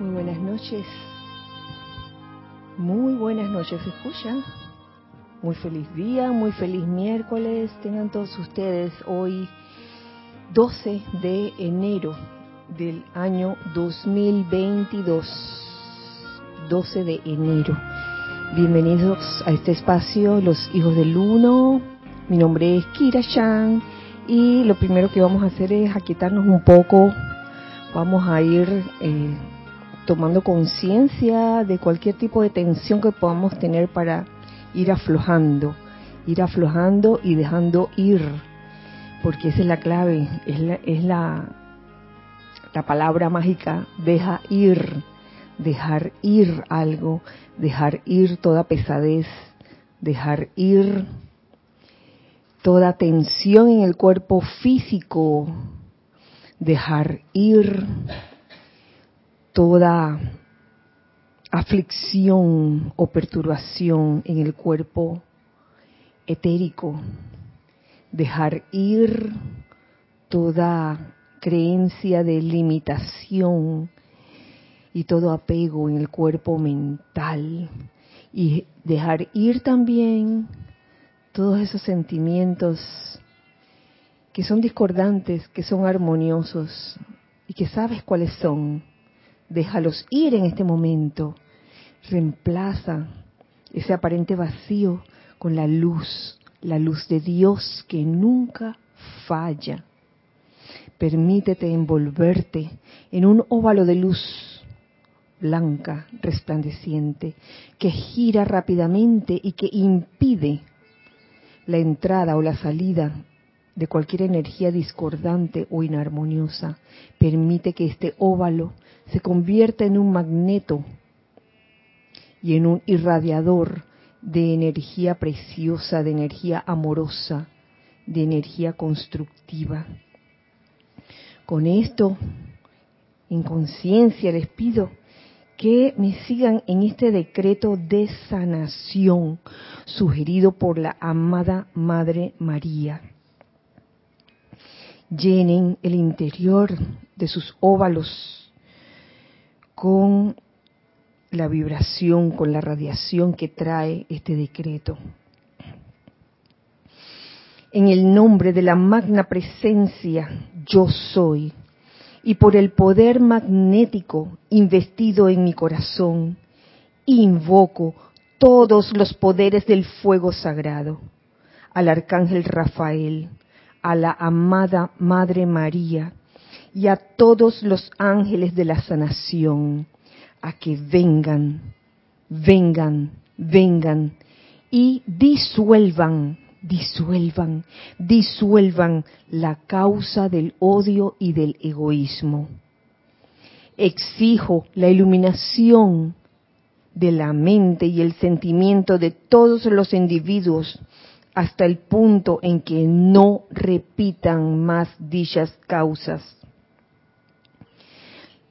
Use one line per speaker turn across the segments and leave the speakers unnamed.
Muy buenas noches. Muy buenas noches, ¿se escucha? Muy feliz día, muy feliz miércoles. Tengan todos ustedes hoy 12 de enero del año 2022. 12 de enero. Bienvenidos a este espacio, los hijos del uno. Mi nombre es Kira Chan y lo primero que vamos a hacer es aquietarnos un poco. Vamos a ir eh, tomando conciencia de cualquier tipo de tensión que podamos tener para ir aflojando, ir aflojando y dejando ir, porque esa es la clave, es la, la palabra mágica, deja ir, dejar ir algo, dejar ir toda pesadez, dejar ir toda tensión en el cuerpo físico, dejar ir toda aflicción o perturbación en el cuerpo etérico, dejar ir toda creencia de limitación y todo apego en el cuerpo mental y dejar ir también todos esos sentimientos que son discordantes, que son armoniosos y que sabes cuáles son. Déjalos ir en este momento. Reemplaza ese aparente vacío con la luz, la luz de Dios que nunca falla. Permítete envolverte en un óvalo de luz blanca, resplandeciente, que gira rápidamente y que impide la entrada o la salida de cualquier energía discordante o inarmoniosa. Permite que este óvalo se convierta en un magneto y en un irradiador de energía preciosa, de energía amorosa, de energía constructiva. Con esto, en conciencia, les pido que me sigan en este decreto de sanación sugerido por la amada Madre María. Llenen el interior de sus óvalos con la vibración, con la radiación que trae este decreto. En el nombre de la magna presencia, yo soy y por el poder magnético investido en mi corazón, invoco todos los poderes del fuego sagrado, al arcángel Rafael, a la amada Madre María y a todos los ángeles de la sanación, a que vengan, vengan, vengan y disuelvan disuelvan, disuelvan la causa del odio y del egoísmo. Exijo la iluminación de la mente y el sentimiento de todos los individuos hasta el punto en que no repitan más dichas causas.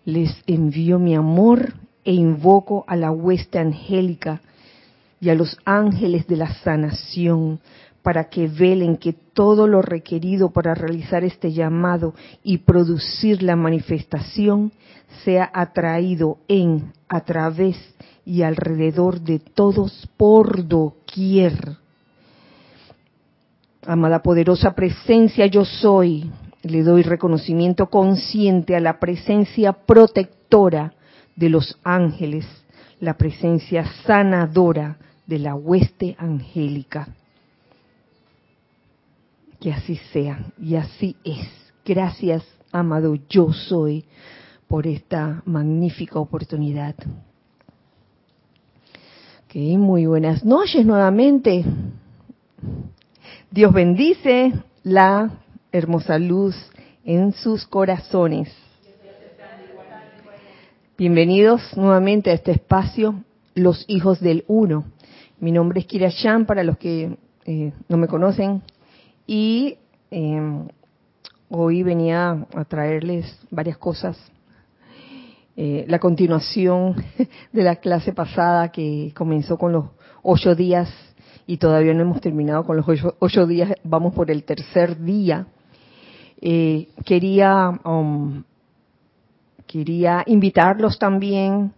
Les envío mi amor e invoco a la hueste angélica y a los ángeles de la sanación para que velen que todo lo requerido para realizar este llamado y producir la manifestación sea atraído en, a través y alrededor de todos por doquier. Amada poderosa presencia yo soy, le doy reconocimiento consciente a la presencia protectora de los ángeles, la presencia sanadora de la hueste angélica. Que así sea y así es. Gracias, amado yo soy, por esta magnífica oportunidad. Muy buenas noches nuevamente. Dios bendice la hermosa luz en sus corazones. Bienvenidos nuevamente a este espacio, Los Hijos del Uno. Mi nombre es Kira Chan, para los que eh, no me conocen, y eh, hoy venía a traerles varias cosas. Eh, la continuación de la clase pasada que comenzó con los ocho días y todavía no hemos terminado con los ocho, días, vamos por el tercer día. Eh, quería um, quería invitarlos también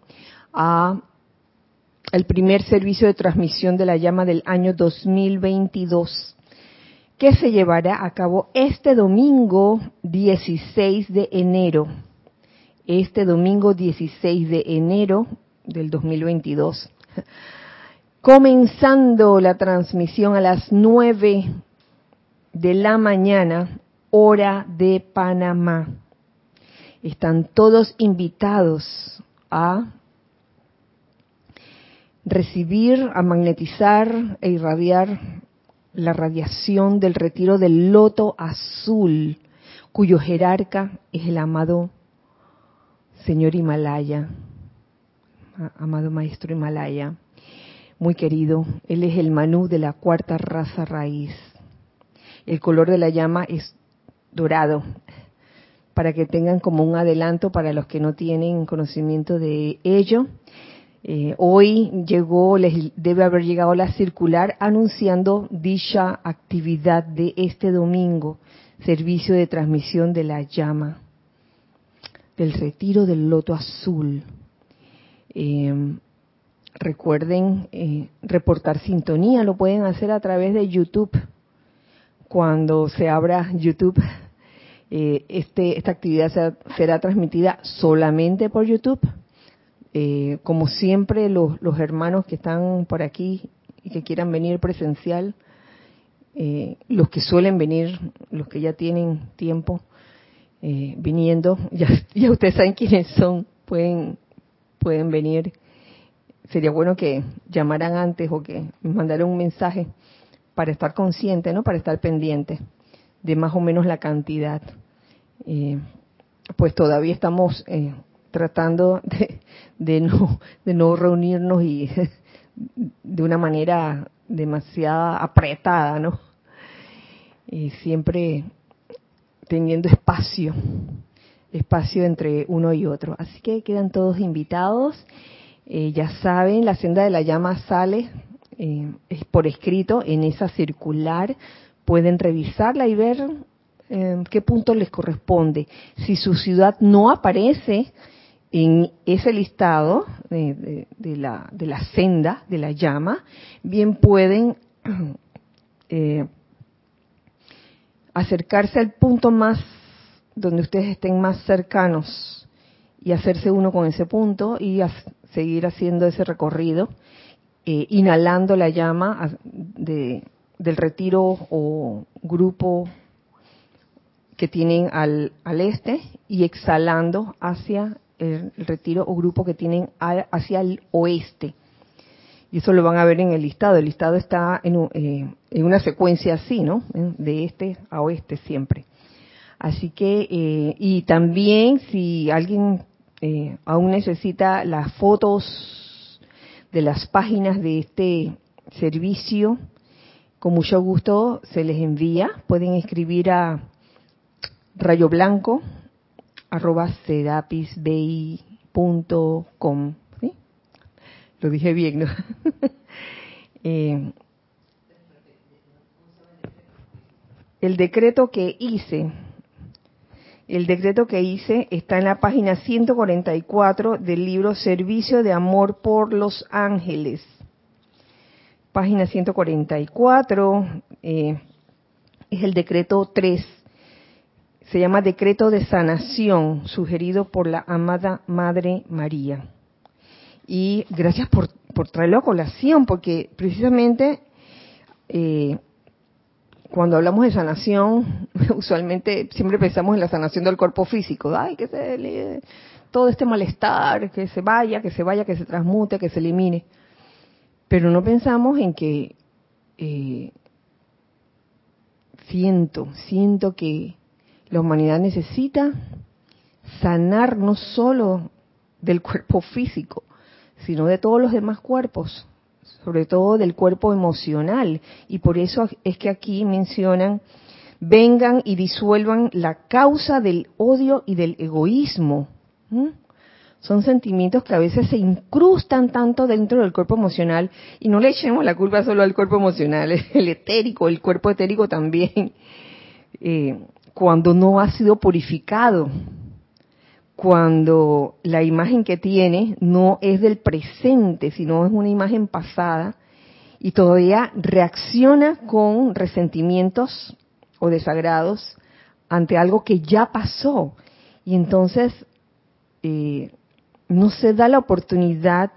a el primer servicio de transmisión de la llama del año 2022 que se llevará a cabo este domingo 16 de enero. Este domingo 16 de enero del 2022. Comenzando la transmisión a las 9 de la mañana, hora de Panamá. Están todos invitados a recibir, a magnetizar e irradiar la radiación del retiro del loto azul, cuyo jerarca es el amado señor Himalaya, amado maestro Himalaya, muy querido. Él es el Manú de la cuarta raza raíz. El color de la llama es dorado, para que tengan como un adelanto para los que no tienen conocimiento de ello. Eh, hoy llegó, les debe haber llegado la circular anunciando dicha actividad de este domingo, servicio de transmisión de la llama, del retiro del loto azul. Eh, recuerden eh, reportar sintonía, lo pueden hacer a través de YouTube. Cuando se abra YouTube, este, esta actividad será transmitida solamente por YouTube eh, como siempre, los, hermanos que están por aquí y que quieran venir presencial, eh, los que suelen venir, los que ya tienen tiempo eh, viniendo, ya, ya ustedes saben quiénes son, pueden, pueden venir. Sería bueno que llamaran antes o que mandaran un mensaje para estar consciente, ¿no? Para estar pendiente de más o menos la cantidad. pues todavía estamos tratando de, no, de no reunirnos y de una manera demasiado apretada, ¿no? Y siempre teniendo espacio, espacio entre uno y otro. Así que quedan todos invitados. Eh, ya saben, la senda de la llama sale eh, por escrito en esa circular. Pueden revisarla y ver en qué punto les corresponde. Si su ciudad no aparece en ese listado de, la, de, la, senda, de la llama, bien pueden eh, acercarse al punto más donde ustedes estén más cercanos y hacerse uno con ese punto y seguir haciendo ese recorrido, eh, inhalando la llama de, del retiro o grupo que tienen al, al este y exhalando hacia el, retiro o grupo que tienen hacia el oeste. Y eso lo van a ver en el listado. El listado está en, eh, en una secuencia así, ¿no? De este a oeste siempre. Así que, eh, y también si alguien eh, aún necesita las fotos de las páginas de este servicio, con mucho gusto se les envía. Pueden escribir a Rayo Blanco arroba sedapisbi.com. ¿sí? Lo dije bien. Eh, el decreto que hice, el decreto que hice está en la página 144 del libro Servicio de Amor por los Ángeles. Página 144 eh, es el decreto 3 se llama Decreto de Sanación, sugerido por la amada Madre María. Y gracias por, traerlo a colación, porque precisamente eh, cuando hablamos de sanación, usualmente siempre pensamos en la sanación del cuerpo físico. Ay, que se todo este malestar, que se vaya, que se vaya, que se transmute, que se elimine. Pero no pensamos en que eh, siento, siento que la humanidad necesita sanar no solo del cuerpo físico, sino de todos los demás cuerpos, sobre todo del cuerpo emocional. Y por eso es que aquí mencionan, vengan y disuelvan la causa del odio y del egoísmo. Son sentimientos que a veces se incrustan tanto dentro del cuerpo emocional y no le echemos la culpa solo al cuerpo emocional, el etérico, el cuerpo etérico también. Eh, cuando no ha sido purificado, cuando la imagen que tiene no es del presente, sino es una imagen pasada y todavía reacciona con resentimientos o desagrados ante algo que ya pasó. Y entonces eh, no se da la oportunidad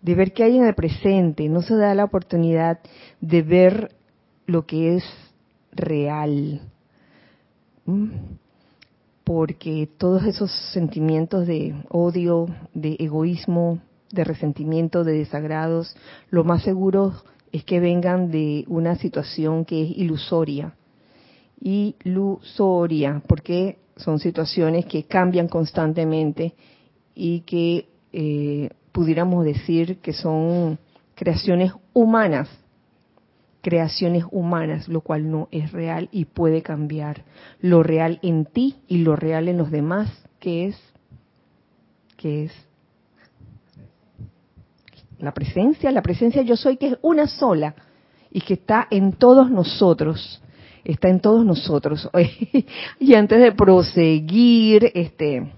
de ver qué hay en el presente, no se da la oportunidad de ver lo que es real. Porque todos esos sentimientos de odio, de egoísmo, de resentimiento, de desagrados, lo más seguro es que vengan de una situación que es ilusoria. Ilusoria, porque son situaciones que cambian constantemente y que eh, pudiéramos decir que son creaciones humanas, creaciones humanas, lo cual no es real y puede cambiar lo real en ti y lo real en los demás, que es, que es la presencia, la presencia yo soy que es una sola y que está en todos nosotros, está en todos nosotros. y antes de proseguir, este,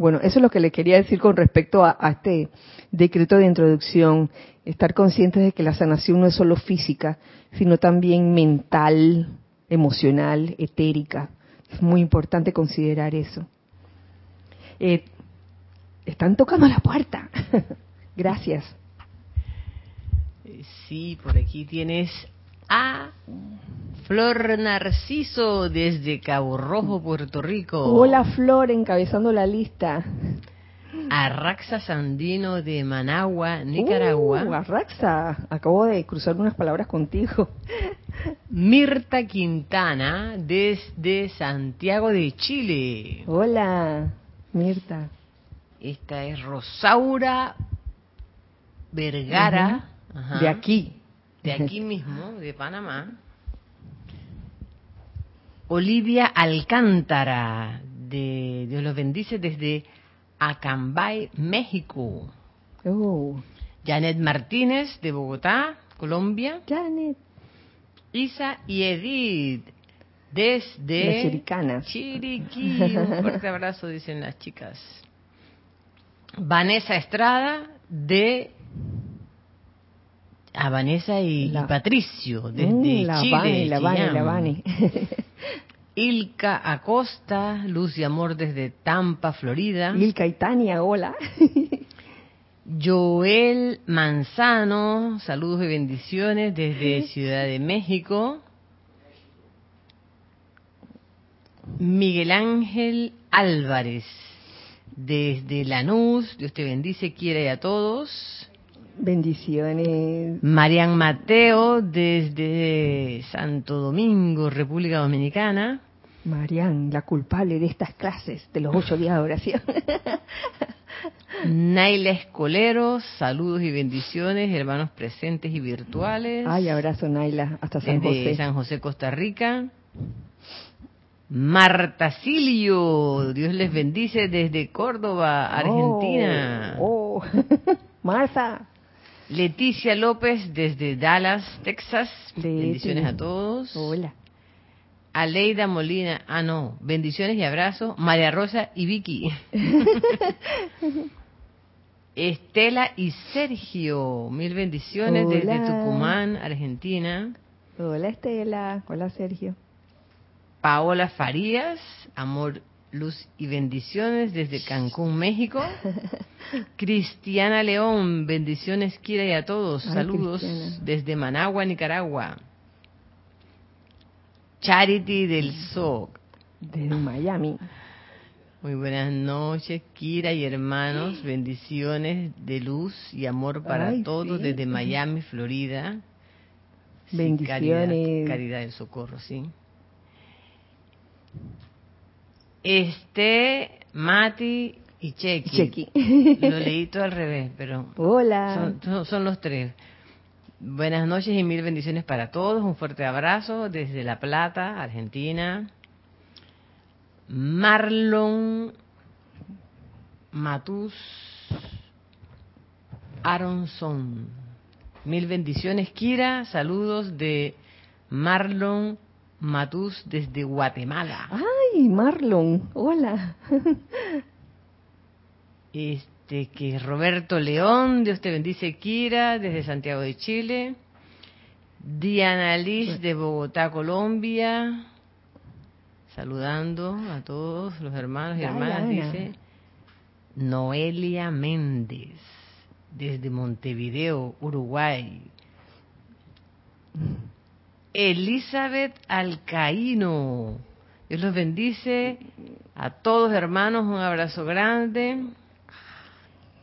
bueno, eso es lo que le quería decir con respecto a, este decreto de introducción, estar conscientes de que la sanación no es solo física, sino también mental, emocional, etérica. Es muy importante considerar eso. Eh, están tocando la puerta. Gracias.
Sí, por aquí tienes a Flor Narciso desde Cabo Rojo, Puerto Rico.
Hola Flor, encabezando la lista.
Arraxa Sandino de Managua, Nicaragua.
Uh, Arraxa, acabo de cruzar unas palabras contigo.
Mirta Quintana desde Santiago de Chile.
Hola, Mirta.
Esta es Rosaura Vergara.
De aquí.
De aquí mismo, de Panamá. Olivia Alcántara, de Dios los bendice desde Acambay, México.
Oh.
Janet Martínez, de Bogotá, Colombia.
Janet.
Isa y Edith, desde. Chiriquí. Un fuerte abrazo, dicen las chicas. Vanessa Estrada, de a Vanessa y, Patricio desde
Mm, la
Chile.
La la.
Ilka Acosta, Luz y Amor desde Tampa, Florida.
Ilka y Tania, hola.
Joel Manzano, saludos y bendiciones desde Ciudad de México. Miguel Ángel Álvarez, desde Lanús, Dios te bendice, quiere a todos.
Bendiciones.
Marian Mateo, desde Santo Domingo, República Dominicana.
Marian, la culpable de estas clases, de los ocho días de oración.
Naila Escolero, saludos y bendiciones, hermanos presentes y virtuales.
Ay, abrazo, Naila, hasta San
desde
José.
San José, Costa Rica. Marta Silio, Dios les bendice desde Córdoba, Argentina.
Oh, oh. Marta.
Leticia López desde Dallas, Texas. Bendiciones a todos.
Hola.
Aleida Molina, ah no, bendiciones y abrazos. María Rosa y Vicky. Estela y Sergio, mil bendiciones desde. Tucumán, Argentina.
Hola, Estela. Hola, Sergio.
Paola Farías, amor, luz y bendiciones desde Cancún, México. Cristiana León, bendiciones, Kira y a todos.
Ay,
Saludos
Cristiana.
desde Managua, Nicaragua. Charity del SOC.
Desde Miami.
Muy buenas noches, Kira y hermanos. Bendiciones de luz y amor para
Ay,
todos
sí.
desde Miami, Florida. Sí,
Bendiciones.
caridad, caridad del socorro, sí. Este, Mati y Chequi.
Chequi.
Lo leí todo al revés, pero
Hola.
son, los tres. Buenas noches y mil bendiciones para todos. Un fuerte abrazo desde La Plata, Argentina. Marlon Matus Aronson. Mil bendiciones, Kira. Saludos de Marlon Matus desde Guatemala.
Ay, Marlon. Hola.
Este que Roberto León, Dios te bendice, Kira, desde Santiago de Chile. Diana Liz de Bogotá, Colombia. Saludando a todos los hermanos y hermanas, dice Noelia Méndez, desde Montevideo, Uruguay. Elizabeth Alcaíno, Dios los bendice a todos hermanos, un abrazo grande.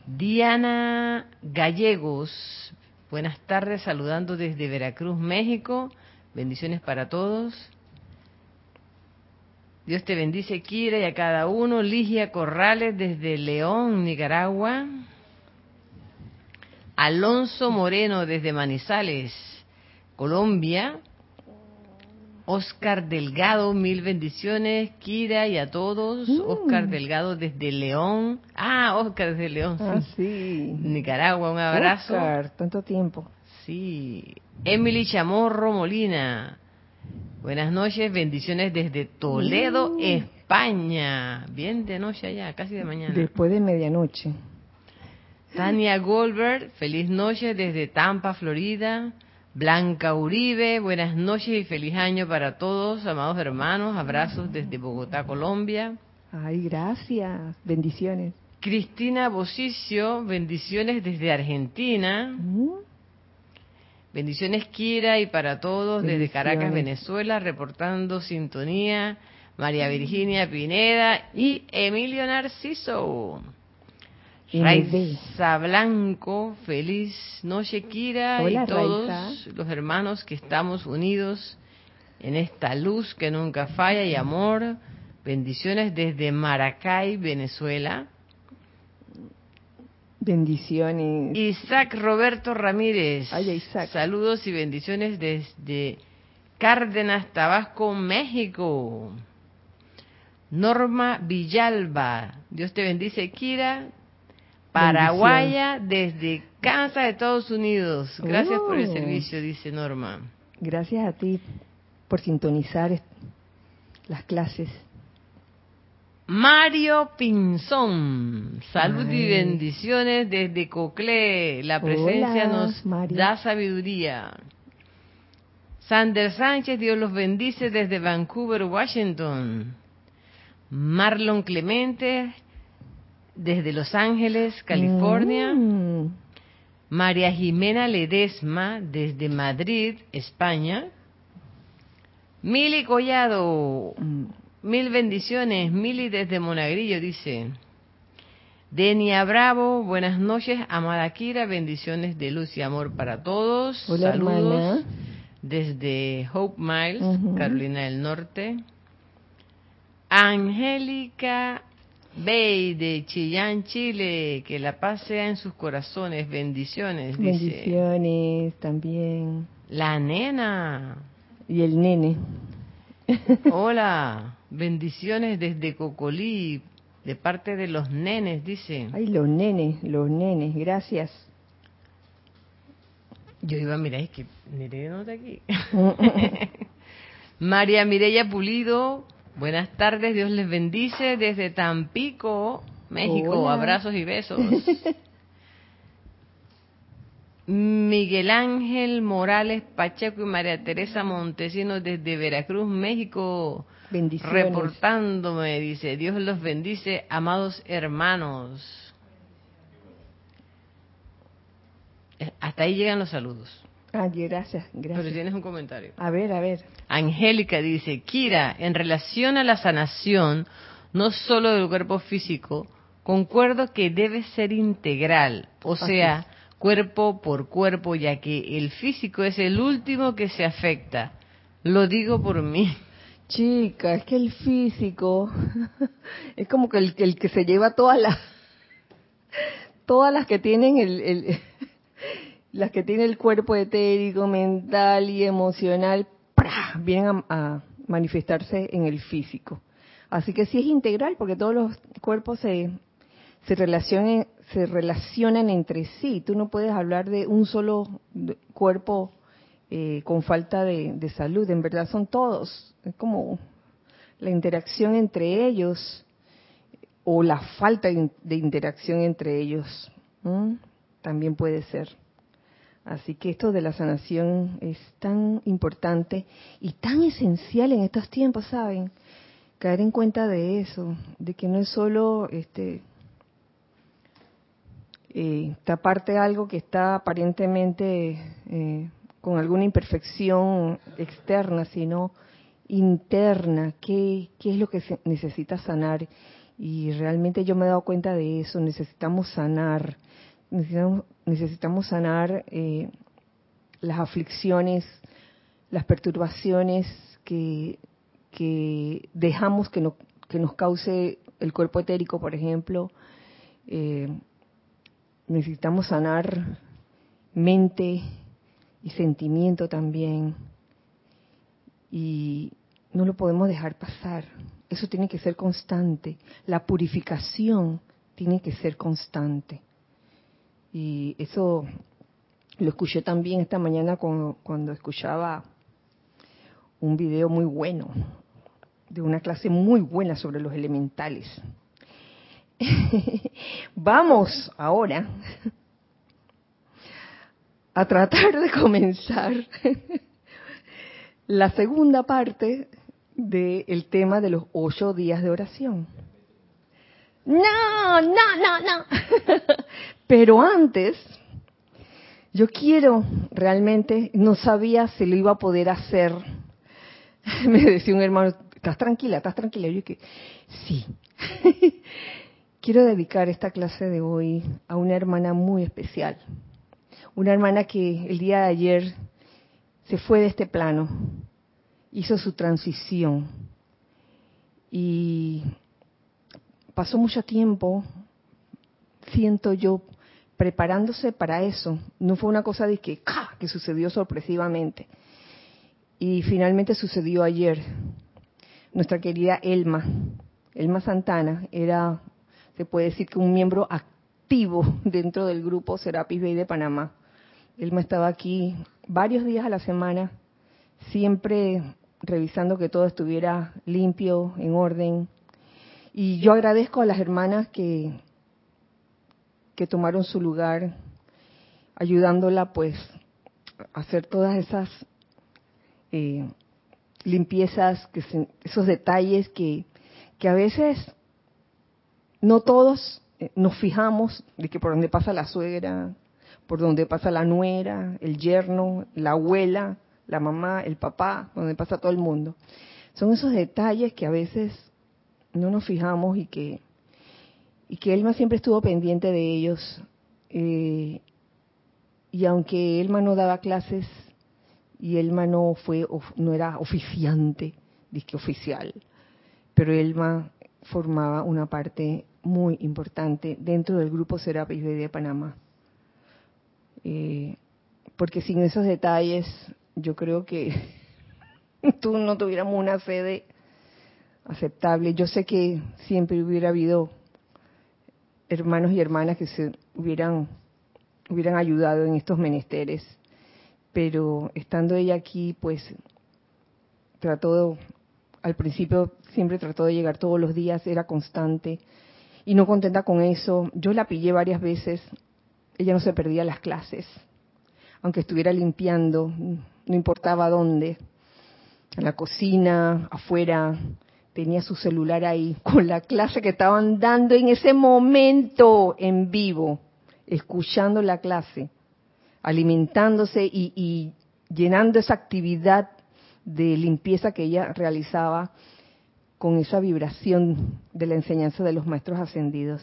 Diana Gallegos, buenas tardes, saludando desde Veracruz, México. Bendiciones para todos. Dios te bendice, Kira, y a cada uno. Ligia Corrales desde León, Nicaragua. Alonso Moreno desde Manizales, Colombia. Oscar Delgado, mil bendiciones, Kira y a todos. Mm. Oscar Delgado desde León. Ah, Oscar desde León.
Ah, sí.
Nicaragua, un abrazo.
Oscar, tanto tiempo.
Sí. Emily Chamorro Molina. Buenas noches, bendiciones desde Toledo, mm. España. Bien de noche allá, casi de mañana.
Después de medianoche.
Tania Goldberg, feliz noche desde Tampa, Florida. Blanca Uribe, buenas noches y feliz año para todos, amados hermanos. Abrazos desde Bogotá, Colombia.
Ay, gracias. Bendiciones.
Cristina Bosicio, bendiciones desde Argentina. Bendiciones Kira y para todos desde Caracas, Venezuela, reportando sintonía. María Virginia Pineda y Emilio Narciso. Raiza Blanco, feliz noche Kira y todos los hermanos que estamos unidos en esta luz que nunca falla y amor. Bendiciones desde Maracay, Venezuela.
Bendiciones.
Isaac Roberto Ramírez.
Ay, Isaac.
Saludos y bendiciones desde Cárdenas, Tabasco, México. Norma Villalba. Dios te bendice, Kira. Paraguaya desde Kansas, Estados Unidos. Gracias por el oh. servicio, dice Norma.
Gracias a ti por sintonizar las clases.
Mario Pinzón, salud y bendiciones desde Cocle. La presencia nos da sabiduría. Sander Sánchez, Dios los bendice desde Vancouver, Washington. Marlon Clemente, desde Los Ángeles, California. Mm. María Jimena Ledesma, desde Madrid, España. Mili Collado, mm. Mil bendiciones, Mili desde Monagrillo dice. Denia Bravo, buenas noches, amada Kira, bendiciones de luz y amor para todos. Saludos desde Hope Miles, Carolina del Norte. Angélica Bey de Chillán, Chile, que la paz sea en sus corazones, bendiciones.
Bendiciones también.
La nena.
Y el nene.
Hola. Bendiciones desde Cocolí, de parte de los nenes, dice.
Ay, los nenes, los nenes, gracias.
Yo iba a mirar, es que Nereida no está aquí. María Mireya Pulido, buenas tardes, Dios les bendice desde Tampico, México. Abrazos y besos. Miguel Ángel Morales Pacheco y María Teresa Montesinos desde Veracruz, México.
Bendiciones.
Reportándome, dice, Dios los bendice, amados hermanos. Eh, hasta ahí llegan los saludos.
Ah, gracias, gracias.
Pero tienes un comentario.
A ver, a ver.
Angélica dice, Kira, en relación a la sanación, no solo del cuerpo físico, concuerdo que debe ser integral, o sea, cuerpo por cuerpo, ya que el físico es el último que se afecta. Lo digo por mí.
Chica, es que el físico es como que el, el que se lleva todas las todas las que tienen el, el las que tiene el cuerpo etérico, mental y emocional, vienen a, manifestarse en el físico. Así que sí es integral porque todos los cuerpos se se relacionan se relacionan entre sí. Tú no puedes hablar de un solo cuerpo eh, con falta de, salud. En verdad son todos. Es como la interacción entre ellos o la falta de interacción entre ellos. También puede ser. Así que esto de la sanación es tan importante y tan esencial en estos tiempos, ¿saben? Caer en cuenta de eso, de que no es solo este eh, taparte algo que está aparentemente eh, con alguna imperfección externa, sino interna, qué, qué es lo que se necesita sanar. Y realmente yo me he dado cuenta de eso, necesitamos sanar, necesitamos, necesitamos sanar eh, las aflicciones, las perturbaciones que, dejamos que, no, que nos cause el cuerpo etérico, por ejemplo. Eh, necesitamos sanar mente y sentimiento también. Y no lo podemos dejar pasar. Eso tiene que ser constante. La purificación tiene que ser constante. Y eso lo escuché también esta mañana cuando, escuchaba un video muy bueno, de una clase muy buena sobre los elementales. Vamos ahora a tratar de comenzar la segunda parte del tema de los ocho días de oración. No, no, no, no. Pero antes, yo quiero realmente, no sabía si lo iba a poder hacer. Me decía un hermano, ¿estás tranquila? ¿Estás tranquila? yo que sí. quiero dedicar esta clase de hoy a una hermana muy especial. Una hermana que el día de ayer se fue de este plano, hizo su transición y pasó mucho tiempo, siento yo, preparándose para eso. No fue una cosa de que, que sucedió sorpresivamente. Y finalmente sucedió ayer. Nuestra querida Elma, Elma Santana, era, se puede decir que un miembro activo dentro del grupo Serapis Bay de Panamá. Elma estaba aquí varios días a la semana, siempre revisando que todo estuviera limpio, en orden, y yo agradezco a las hermanas que, que tomaron su lugar, ayudándola pues a hacer todas esas eh, limpiezas, que esos detalles que, que a veces no todos eh, nos fijamos de que por donde pasa la suegra, por donde pasa la nuera, el yerno, la abuela, la mamá, el papá, donde pasa todo el mundo. Son esos detalles que a veces no nos fijamos y que y que Elma siempre estuvo pendiente de ellos. Eh, y aunque Elma no daba clases y Elma no fue no era oficiante, disque oficial, pero Elma formaba una parte muy importante dentro del grupo Serapis de Panamá. Eh, porque sin esos detalles, yo creo que tú no tuviéramos una sede aceptable. Yo sé que siempre hubiera habido hermanos y hermanas que se hubieran ayudado en estos menesteres, pero estando ella aquí, pues trató al principio siempre trató de llegar todos los días, era constante y no contenta con eso, yo la pillé varias veces, ella no se perdía las clases, aunque estuviera limpiando, no importaba dónde, en la cocina, afuera, tenía su celular ahí con la clase que estaban dando en ese momento en vivo, escuchando la clase, alimentándose y, llenando esa actividad de limpieza que ella realizaba con esa vibración de la enseñanza de los maestros ascendidos.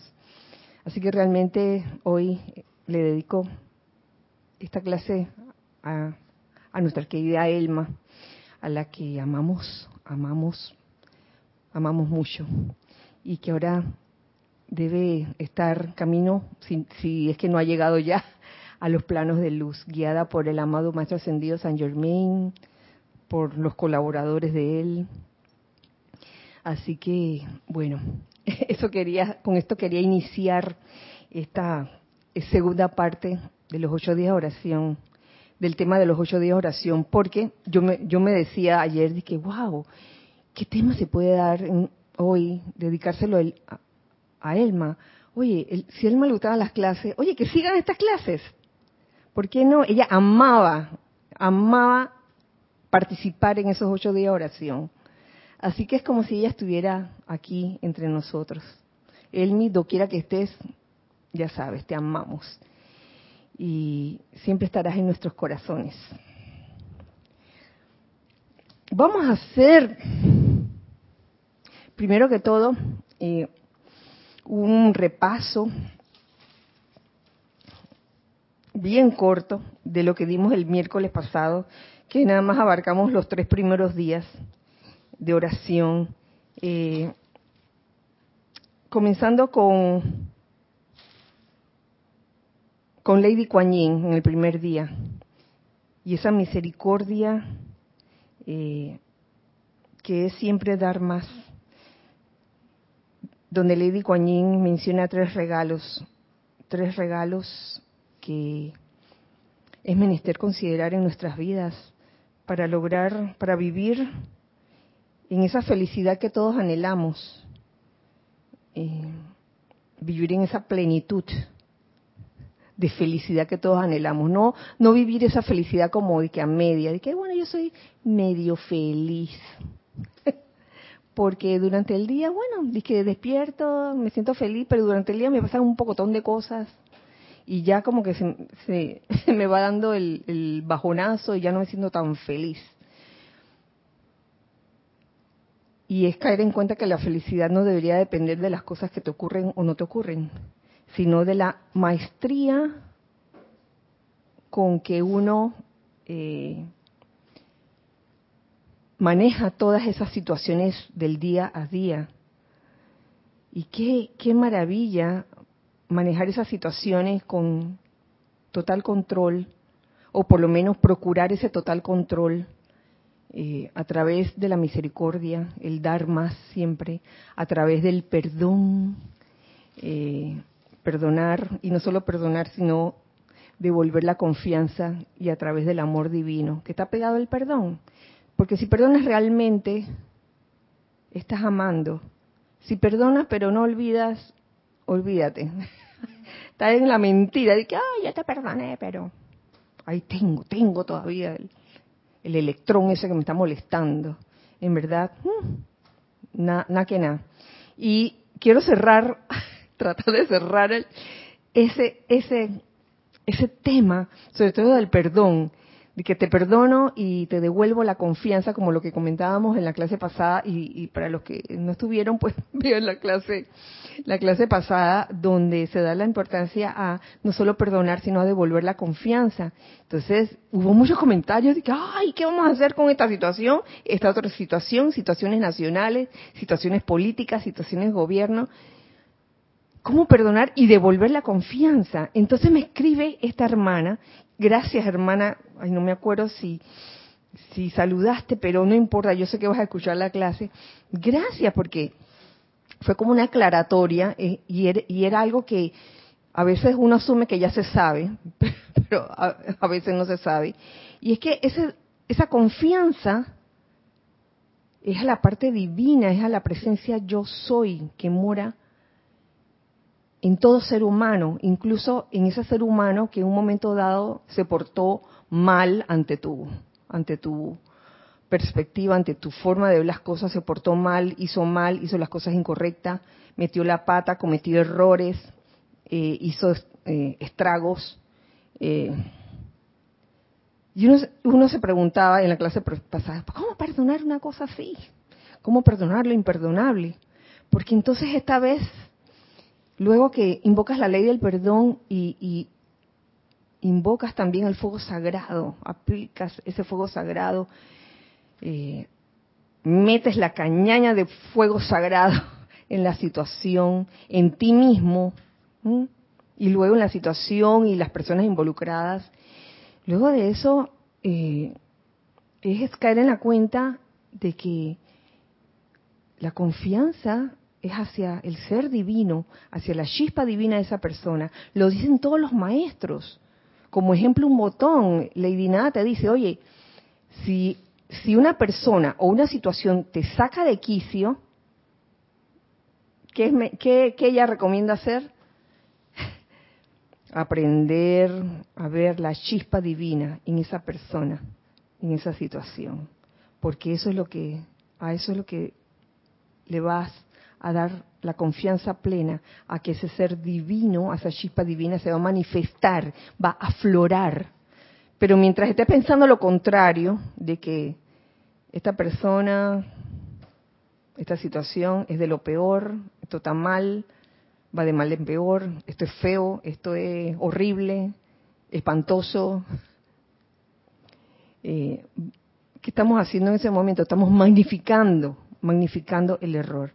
Así que realmente hoy le dedico esta clase a, a nuestra querida Elma, a la que amamos, amamos amamos mucho y que ahora debe estar camino, si, es que no ha llegado ya, a los planos de luz, guiada por el amado Maestro Ascendido San Germain, por los colaboradores de él. Así que, bueno, eso quería, con esto quería iniciar esta segunda parte de los ocho días de oración, del tema de los ocho días de oración, porque yo me, yo me decía ayer, dije, wow, ¿qué tema se puede dar hoy, dedicárselo a Elma, oye, si a Elma le gustaban las clases, oye, que sigan estas clases. ¿Por qué no? Ella amaba, amaba participar en esos ocho días de oración. Así que es como si ella estuviera aquí entre nosotros. Elmi, doquiera que estés, ya sabes, te amamos. Y siempre estarás en nuestros corazones. Vamos a hacer, primero que todo, eh, un repaso bien corto de lo que dimos el miércoles pasado, que nada más abarcamos los tres primeros días de oración, eh, comenzando con Lady Kuan Yin en el primer día. Y esa misericordia eh, que es siempre dar más, donde Lady Kuan menciona tres regalos, tres regalos que es menester considerar en nuestras vidas para lograr, para vivir en esa felicidad que todos anhelamos, eh, vivir en esa plenitud de felicidad que todos anhelamos, no no vivir esa felicidad como de que a media, de que bueno, yo soy medio feliz. Porque durante el día, bueno, que despierto, me siento feliz, pero durante el día me pasan un pocotón de cosas y ya como que se, me va dando el, el bajonazo y ya no me siento tan feliz. Y es caer en cuenta que la felicidad no debería depender de las cosas que te ocurren o no te ocurren, sino de la maestría con que uno eh, maneja todas esas situaciones del día a día. Y qué, qué maravilla manejar esas situaciones con total control, o por lo menos procurar ese total control eh, a través de la misericordia, el dar más siempre, a través del perdón, eh, perdonar, y no solo perdonar, sino devolver la confianza y a través del amor divino, que está pegado al perdón. Porque si perdonas realmente, estás amando. Si perdonas pero no olvidas, olvídate. Está en la mentira de que, ay, ya te perdoné, pero ahí tengo, tengo todavía el, electrón ese que me está molestando. En verdad, mm, nada que nada. Y quiero cerrar tratar de cerrar el, ese, ese, ese tema, sobre todo del perdón, de que te perdono y te devuelvo la confianza, como lo que comentábamos en la clase pasada, y, para los que no estuvieron, pues vean la clase, la clase pasada, donde se da la importancia a no solo perdonar, sino a devolver la confianza. Entonces, hubo muchos comentarios de que, ay, ¿qué vamos a hacer con esta situación? Esta otra situación, situaciones nacionales, situaciones políticas, situaciones de gobierno. ¿Cómo perdonar y devolver la confianza? Entonces me escribe esta hermana, gracias hermana, ay no me acuerdo si, si saludaste, pero no importa, yo sé que vas a escuchar la clase. Gracias porque fue como una aclaratoria eh, y, era, algo que a veces uno asume que ya se sabe, pero a, veces no se sabe. Y es que esa confianza es a la parte divina, es a la presencia yo soy que mora en todo ser humano, incluso en ese ser humano que en un momento dado se portó mal ante tu, ante tu perspectiva, ante tu forma de ver las cosas, se portó mal, hizo mal, hizo las cosas incorrectas, metió la pata, cometió errores, eh, hizo eh, estragos. Eh, y uno, uno, se preguntaba en la clase pasada, ¿cómo perdonar una cosa así? ¿Cómo perdonar lo imperdonable? Porque entonces esta vez Luego que invocas la ley del perdón y, invocas también el fuego sagrado, aplicas ese fuego sagrado, eh, metes la cañaña de fuego sagrado en la situación, en ti mismo, y luego en la situación y las personas involucradas. Luego de eso, eh, es caer en la cuenta de que la confianza es hacia el ser divino, hacia la chispa divina de esa persona. Lo dicen todos los maestros. Como ejemplo, un botón. Lady Nada te dice, oye, si, si una persona o una situación te saca de quicio, ¿Qué, qué- qué ella recomienda hacer? Aprender a ver la chispa divina en esa persona, en esa situación. Porque eso es lo que, a eso es lo que le vas a dar la confianza plena a que ese ser divino, a esa chispa divina se va a manifestar, va a aflorar. Pero mientras esté pensando lo contrario, de que esta persona, esta situación es de lo peor, esto está mal, va de mal en peor, esto es feo, esto es horrible, espantoso. Eh, ¿Qué estamos haciendo en ese momento? Estamos magnificando, magnificando el error.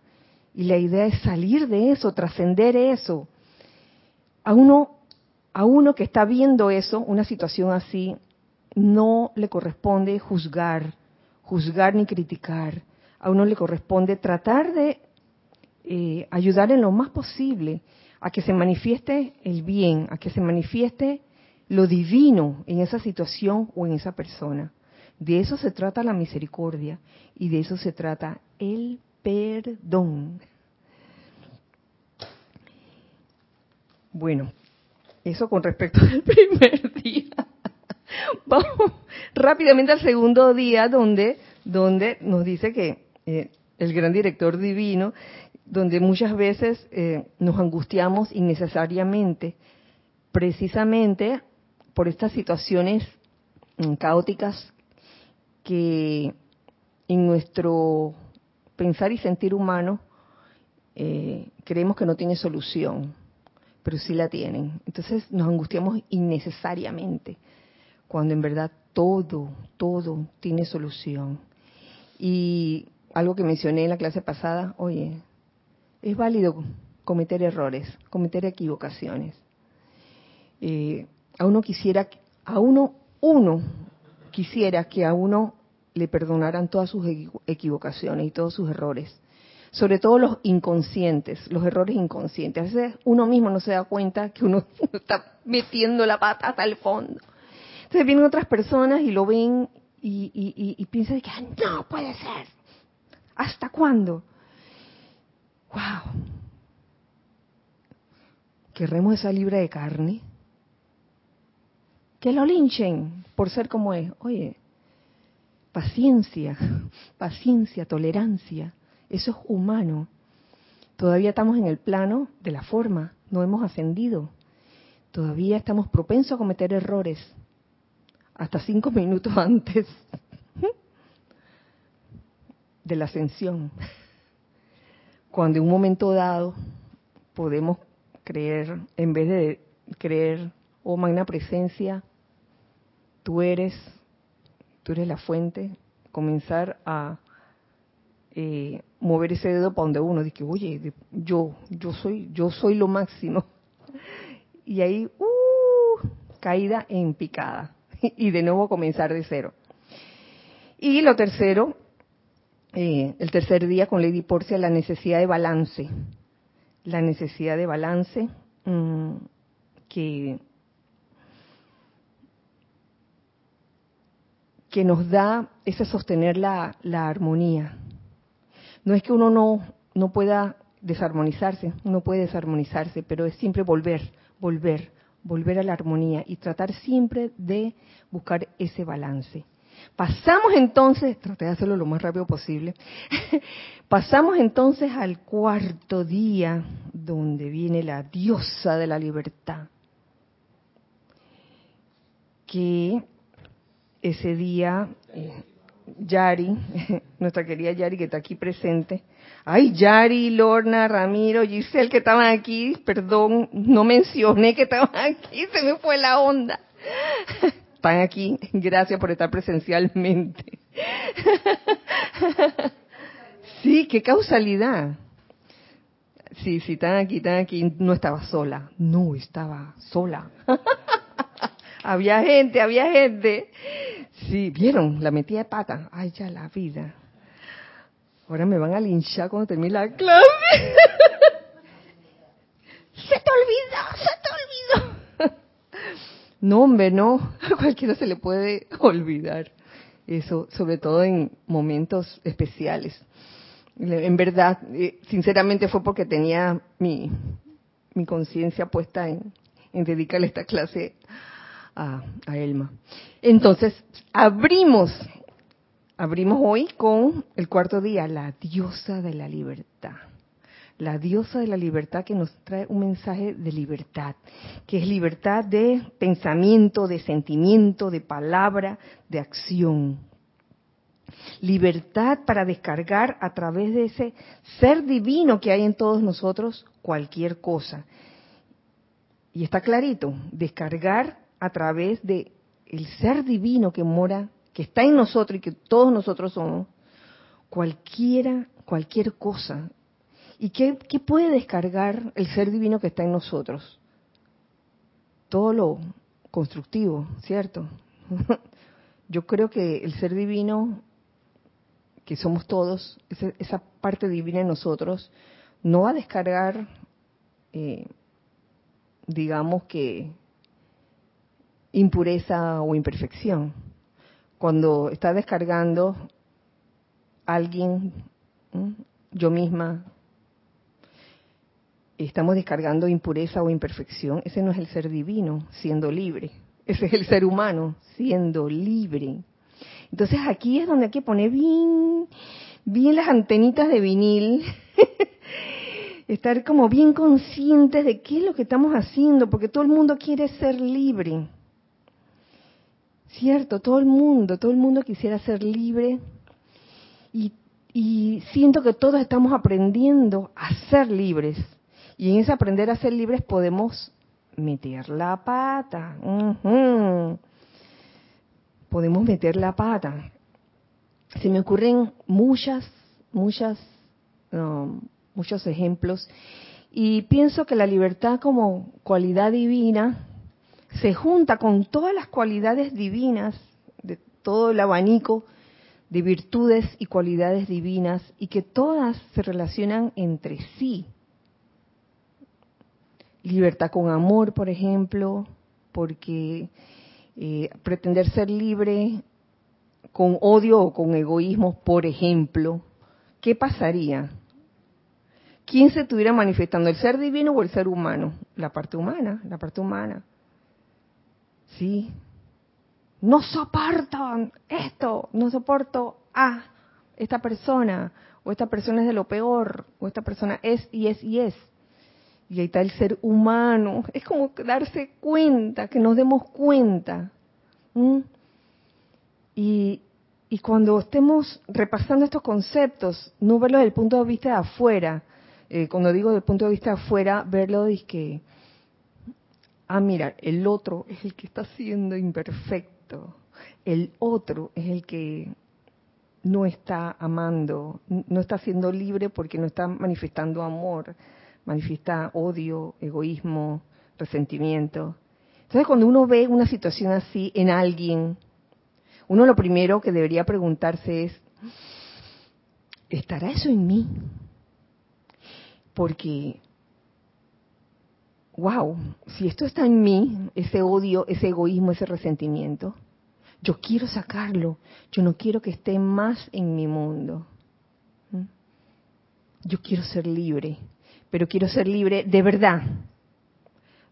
Y la idea es salir de eso, trascender eso. A uno, a uno que está viendo eso, una situación así, no le corresponde juzgar, juzgar ni criticar. A uno le corresponde tratar de eh, ayudar en lo más posible a que se manifieste el bien, a que se manifieste lo divino en esa situación o en esa persona. De eso se trata la misericordia y de eso se trata el perdón. Bueno, eso con respecto al primer día. Vamos rápidamente al segundo día donde, donde nos dice que eh, el gran director divino, donde muchas veces eh, nos angustiamos innecesariamente, precisamente por estas situaciones mm, caóticas que en nuestro pensar y sentir humano eh, creemos que no tiene solución, pero sí la tienen. Entonces nos angustiamos innecesariamente, cuando en verdad todo, todo tiene solución. Y algo que mencioné en la clase pasada, oye, es válido cometer errores, cometer equivocaciones. Eh, a uno quisiera, a uno, uno quisiera que a uno le perdonaran todas sus equi- equivocaciones y todos sus errores. Sobre todo los inconscientes, los errores inconscientes. A veces uno mismo no se da cuenta que uno está metiendo la pata hasta el fondo. Entonces vienen otras personas y lo ven y, y, piensan que "Ah, no puede ser. ¿Hasta cuándo? ¡Wow! ¿Querremos esa libra de carne? Que lo linchen por ser como es. Oye, paciencia, paciencia, tolerancia. Eso es humano. Todavía estamos en el plano de la forma, no hemos ascendido. Todavía estamos propensos a cometer errores. Hasta cinco minutos antes de la ascensión. Cuando en un momento dado podemos creer, en vez de creer, oh magna presencia, tú eres, tú eres la fuente, comenzar a eh, mover ese dedo para donde uno dice, oye, yo, yo soy, yo soy lo máximo. Y ahí, uh, caída en picada. Y de nuevo comenzar de cero. Y lo tercero, eh, el tercer día con Lady Porcia, la necesidad de balance. La necesidad de balance mm, que, que nos da ese sostener la, la armonía. No es que uno no, no pueda desarmonizarse, uno puede desarmonizarse, pero es siempre volver, volver, volver a la armonía y tratar siempre de buscar ese balance. Pasamos entonces, traté de hacerlo lo más rápido posible, pasamos entonces al cuarto día donde viene la diosa de la libertad, que ese día eh, Yari, nuestra querida Yari que está aquí presente, ay Yari, Lorna, Ramiro, Giselle que estaban aquí, perdón, no mencioné que estaban aquí, se me fue la onda. Están aquí, gracias por estar presencialmente. Sí, qué causalidad. Sí, sí, están aquí, están aquí. No estaba sola, no estaba sola. Había gente, había gente. Sí, vieron, la metí de pata. Ay, ya la vida. Ahora me van a linchar cuando termine la clase. se te olvidó, se te olvidó. no, hombre, no. A cualquiera se le puede olvidar. Eso, sobre todo en momentos especiales. En verdad, eh, sinceramente fue porque tenía mi, mi conciencia puesta en, en dedicarle esta clase a, Elma. Entonces, abrimos, abrimos hoy con el cuarto día, la diosa de la libertad la diosa de la libertad que nos trae un mensaje de libertad, que es libertad de pensamiento, de sentimiento, de palabra, de acción. Libertad para descargar a través de ese ser divino que hay en todos nosotros cualquier cosa. Y está clarito, descargar a través de el ser divino que mora, que está en nosotros y que todos nosotros somos, cualquiera, cualquier cosa, ¿Y qué, puede descargar el ser divino que está en nosotros? Todo lo constructivo, ¿cierto? Yo creo que el ser divino, que somos todos, esa, parte divina en nosotros, no va a descargar, eh, digamos que, impureza o imperfección. Cuando está descargando alguien, yo misma, estamos descargando impureza o imperfección, ese no es el ser divino siendo libre, ese es el ser humano siendo libre. Entonces aquí es donde hay que poner bien, bien las antenitas de vinil, estar como bien conscientes de qué es lo que estamos haciendo, porque todo el mundo quiere ser libre. Cierto, todo el mundo, todo el mundo quisiera ser libre y, y siento que todos estamos aprendiendo a ser libres y en ese aprender a ser libres podemos meter la pata. Podemos meter la pata. Se me ocurren muchas, muchas, um, muchos ejemplos. Y pienso que la libertad como cualidad divina se junta con todas las cualidades divinas de todo el abanico de virtudes y cualidades divinas y que todas se relacionan entre sí libertad con amor, por ejemplo, porque eh, pretender ser libre con odio o con egoísmo, por ejemplo, ¿qué pasaría? ¿Quién se estuviera manifestando, el ser divino o el ser humano? La parte humana, la parte humana. Sí. No soporto esto, no soporto a esta persona, o esta persona es de lo peor, o esta persona es y es y es y ahí está el ser humano. Es como darse cuenta, que nos demos cuenta. Y, y, cuando estemos repasando estos conceptos, no verlo desde el punto de vista de afuera. Eh, cuando digo desde el punto de vista de afuera, verlo de que, ah, mira, el otro es el que está siendo imperfecto. El otro es el que no está amando, no está siendo libre porque no está manifestando amor manifiesta odio, egoísmo, resentimiento. Entonces, cuando uno ve una situación así en alguien, uno lo primero que debería preguntarse es, ¿estará eso en mí? Porque, wow, si esto está en mí, ese odio, ese egoísmo, ese resentimiento, yo quiero sacarlo, yo no quiero que esté más en mi mundo. ¿Mm? Yo quiero ser libre, pero quiero ser libre de verdad.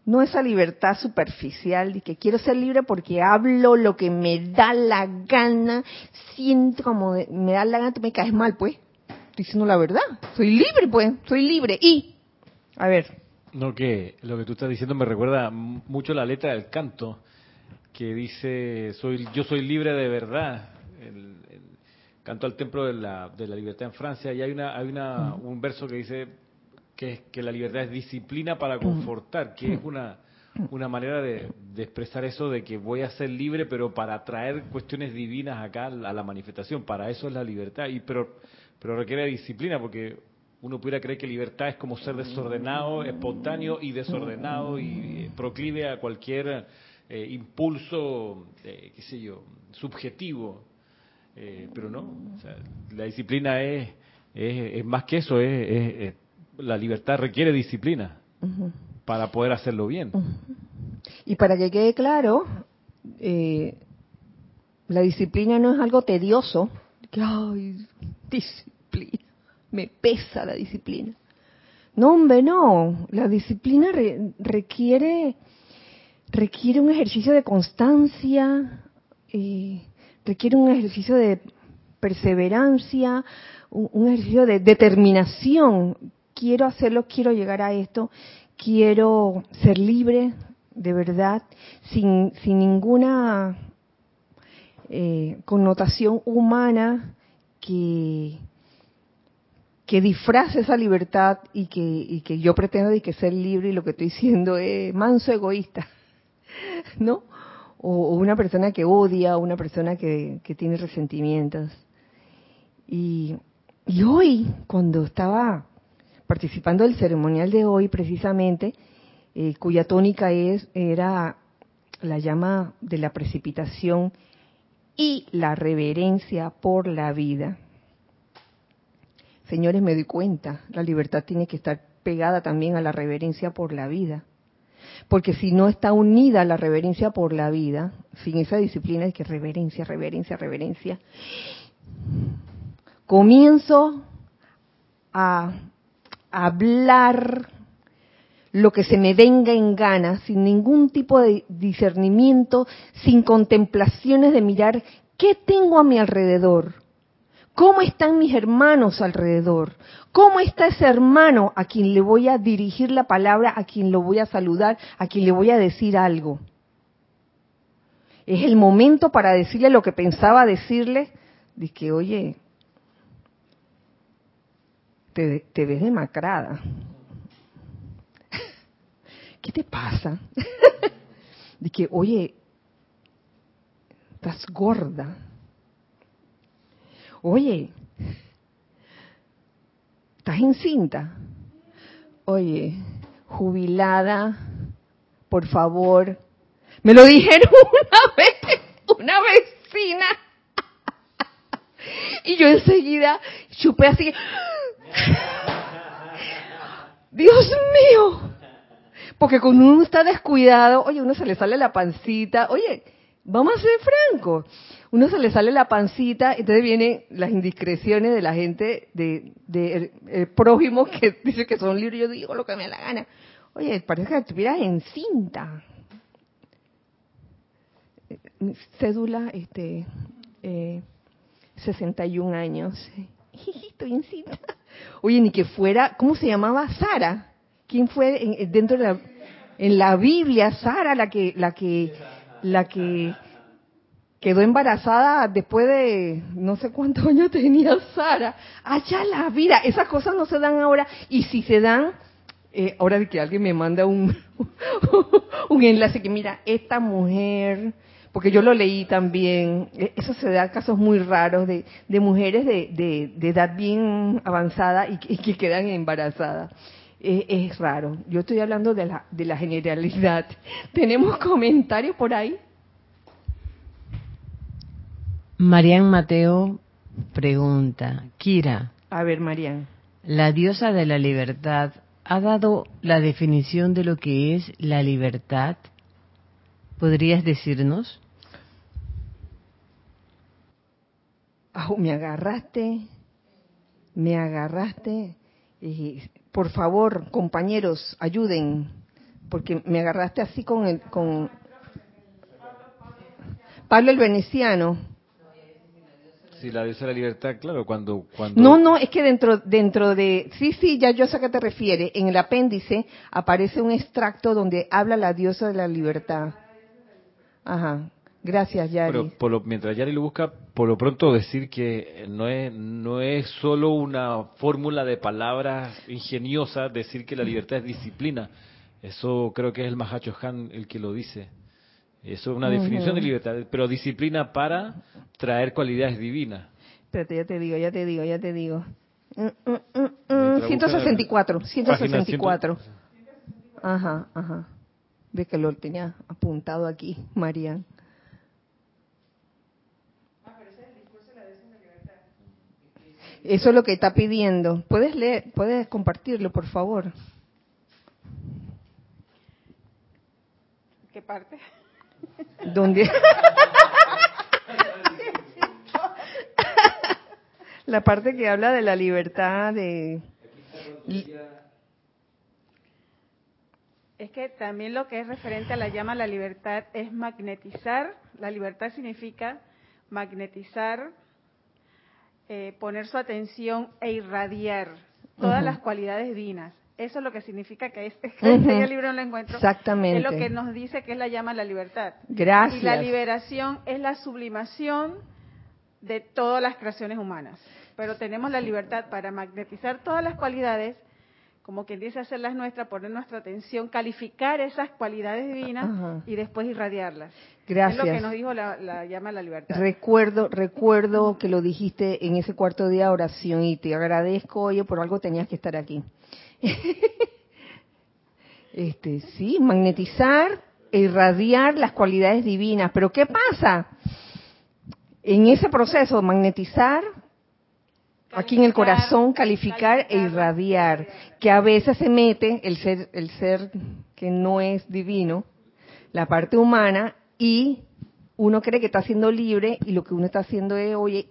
No esa libertad superficial de que quiero ser libre porque hablo lo que me da la gana, siento como me da la gana, tú me caes mal, pues. Estoy diciendo la verdad. Soy libre, pues. Soy libre. Y, a ver.
No, que lo que tú estás diciendo me recuerda mucho la letra del canto que dice, soy yo soy libre de verdad. El, canto al templo de la, de la libertad en Francia. Y hay una hay una, un verso que dice que, que la libertad es disciplina para confortar, que es una, una manera de, expresar eso de que voy a ser libre, pero para traer cuestiones divinas acá a la manifestación. Para eso es la libertad, y pero, pero requiere disciplina, porque uno pudiera creer que libertad es como ser desordenado, espontáneo y desordenado y proclive a cualquier eh, impulso, eh, qué sé yo, subjetivo. Eh, pero no, la disciplina es, es, más que eso, es la libertad requiere disciplina para poder hacerlo bien.
Y para que quede claro, eh, la disciplina no es algo tedioso. Que, ay, disciplina. Me pesa la disciplina. No, hombre, no. La disciplina requiere requiere un ejercicio de constancia, eh, requiere un ejercicio de perseverancia, un, ejercicio de determinación. Quiero hacerlo, quiero llegar a esto, quiero ser libre, de verdad, sin, sin ninguna eh, connotación humana que, que disfrace esa libertad y que, yo pretendo que ser libre y lo que estoy diciendo es manso egoísta, ¿no? O, una persona que odia, una persona que, tiene resentimientos. Y, y hoy, cuando estaba participando del ceremonial de hoy, precisamente, eh, cuya tónica es, era la llama de la precipitación y la reverencia por la vida. Señores, me doy cuenta, la libertad tiene que estar pegada también a la reverencia por la vida. Porque si no está unida a la reverencia por la vida, sin esa disciplina de que reverencia, reverencia, reverencia, comienzo a hablar lo que se me venga en gana, sin ningún tipo de discernimiento, sin contemplaciones de mirar qué tengo a mi alrededor, cómo están mis hermanos alrededor, cómo está ese hermano a quien le voy a dirigir la palabra, a quien lo voy a saludar, a quien le voy a decir algo. Es el momento para decirle lo que pensaba decirle, de que, oye, te, ves demacrada ¿qué te pasa? de que, oye, estás gorda. Oye, estás encinta. Oye, jubilada, por favor. Me lo dijeron una vez, una vecina. y yo enseguida chupé así. Dios mío, porque cuando uno está descuidado, oye, uno se le sale la pancita, oye, vamos a ser francos, uno se le sale la pancita, entonces vienen las indiscreciones de la gente, de, prójimo que dice que son libres, yo digo lo que me da la gana. Oye, parece que estuvieras en cinta. Cédula, este, eh, 61 años. Estoy en cinta. Oye, ni que fuera, ¿cómo se llamaba? Sara. ¿Quién fue dentro de la, en la Biblia, Sara, la que, la que, la que quedó embarazada después de no sé cuántos años tenía Sara. Allá la vida, esas cosas no se dan ahora. Y si se dan, eh, ahora de que alguien me manda un, un enlace que mira, esta mujer, porque yo lo leí también, e, eso se da casos muy raros de, de mujeres de, de, de edad bien avanzada y y que quedan embarazadas es, raro. Yo estoy hablando de la, de la generalidad. ¿Tenemos comentarios por ahí?
Marian Mateo pregunta, Kira.
A ver, Marian.
La diosa de la libertad ha dado la definición de lo que es la libertad. ¿Podrías decirnos?
me agarraste, me agarraste. Y por favor, compañeros, ayuden, porque me agarraste así con el, con Pablo el Veneciano.
Sí, la diosa de la libertad, claro, cuando, cuando...
No, no, es que dentro, dentro de... Sí, sí, ya yo sé a qué te refieres. En el apéndice aparece un extracto donde habla la diosa de la libertad. Ajá. Gracias, Yari.
Pero por lo, mientras Yari lo busca, por lo pronto decir que no es, no es solo una fórmula de palabras ingeniosa decir que la libertad es disciplina. Eso creo que es el Mahacho Han el que lo dice. Eso es una definición de libertad, pero disciplina para traer cualidades divinas.
Espérate, ya te digo, ya te digo, ya te digo. 164, 164. Ajá, ajá. Ve que lo tenía apuntado aquí, Marian. Eso es lo que está pidiendo. ¿Puedes leer, puedes compartirlo, por favor?
¿Qué parte?
¿Dónde? La parte que habla de la libertad de...
Es que también lo que es referente a la llama la libertad es magnetizar. La libertad significa magnetizar, eh, poner su atención e irradiar todas las cualidades divinas. Eso es lo que significa que es, este libro no lo encuentro.
Exactamente.
Es lo que nos dice que es la llama la libertad.
Gracias.
Y la liberación es la sublimación de todas las creaciones humanas. Pero tenemos la libertad para magnetizar todas las cualidades como quien dice hacerlas nuestras, poner nuestra atención, calificar esas cualidades divinas y después irradiarlas.
Gracias.
Es lo que nos dijo la, llama la libertad.
Recuerdo, recuerdo que lo dijiste en ese cuarto día de oración y te agradezco, oye, por algo tenías que estar aquí. este, sí, magnetizar, irradiar las cualidades divinas. Pero ¿qué pasa? En ese proceso, magnetizar, aquí en el corazón calificar e irradiar, que a veces se mete el ser, el ser que no es divino, la parte humana, y uno cree que está siendo libre y lo que uno está haciendo es, oye,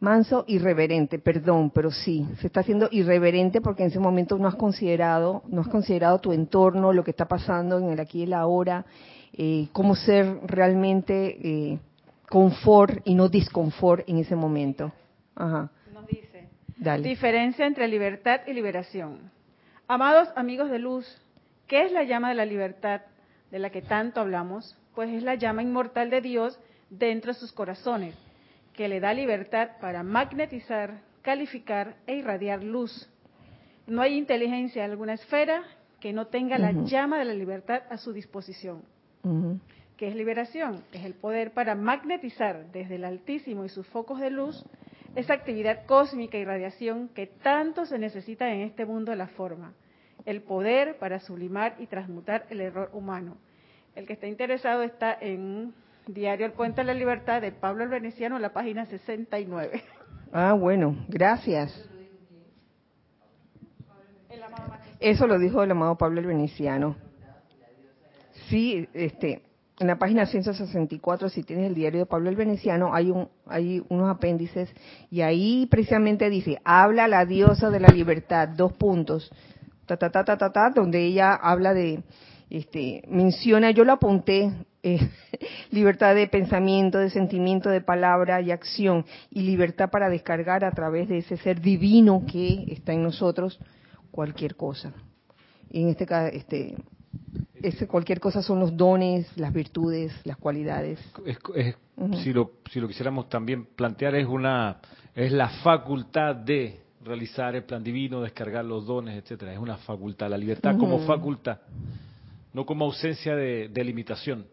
manso, irreverente, perdón, pero sí, se está haciendo irreverente porque en ese momento no has considerado, no has considerado tu entorno, lo que está pasando en el aquí y el ahora, eh, cómo ser realmente eh, confort y no disconfort en ese momento.
Nos dice, diferencia entre libertad y liberación. Amados amigos de luz, ¿qué es la llama de la libertad de la que tanto hablamos? Pues es la llama inmortal de Dios dentro de sus corazones, que le da libertad para magnetizar, calificar e irradiar luz. No hay inteligencia en alguna esfera que no tenga la llama de la libertad a su disposición. ¿Qué es liberación? Es el poder para magnetizar desde el Altísimo y sus focos de luz esa actividad cósmica y radiación que tanto se necesita en este mundo de la forma, el poder para sublimar y transmutar el error humano. El que está interesado está en Diario El Puente de la Libertad de Pablo el Veneciano, la página 69.
Ah, bueno, gracias. Eso lo dijo el amado Pablo el Veneciano. Sí, este, en la página 164, si tienes el diario de Pablo el Veneciano, hay, un, hay unos apéndices y ahí precisamente dice, habla la diosa de la libertad, dos puntos, ta, ta, ta, ta, ta, ta donde ella habla de, este, menciona, yo lo apunté, eh, libertad de pensamiento, de sentimiento, de palabra y acción, y libertad para descargar a través de ese ser divino que está en nosotros cualquier cosa. Y en este caso, este, ese cualquier cosa son los dones, las virtudes, las cualidades.
si, lo, si lo quisiéramos también plantear, es, una, es la facultad de realizar el plan divino, descargar los dones, etcétera. Es una facultad, la libertad como facultad, no como ausencia de, limitación,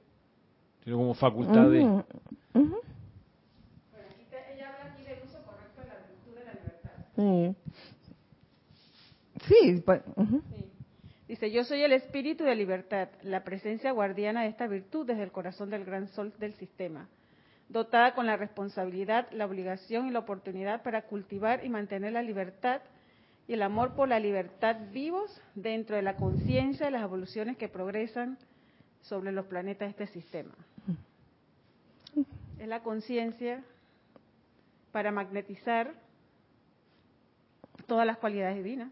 sino como facultad de. ella habla aquí del uso correcto de la virtud de la
libertad. Sí. sí. Dice, yo soy el espíritu de libertad, la presencia guardiana de esta virtud desde el corazón del gran sol del sistema, dotada con la responsabilidad, la obligación y la oportunidad para cultivar y mantener la libertad y el amor por la libertad vivos dentro de la conciencia de las evoluciones que progresan sobre los planetas de este sistema. Es la conciencia para magnetizar todas las cualidades divinas.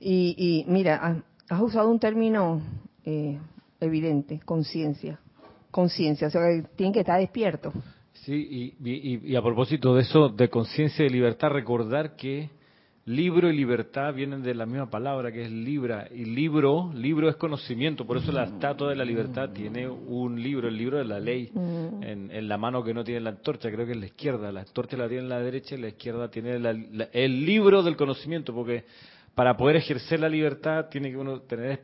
y, mira, has usado un término eh, evidente, conciencia. Conciencia, o sea, que tienen que estar despiertos.
Sí, y, a propósito de eso, de conciencia y libertad, recordar que libro y libertad vienen de la misma palabra, que es libra. Y libro, libro es conocimiento, por eso la estatua de la libertad tiene un libro, el libro de la ley, mm. en, la mano que no tiene la antorcha, creo que es la izquierda. La antorcha la tiene en la derecha y la izquierda tiene el libro del conocimiento, porque para poder ejercer la libertad tiene que uno tener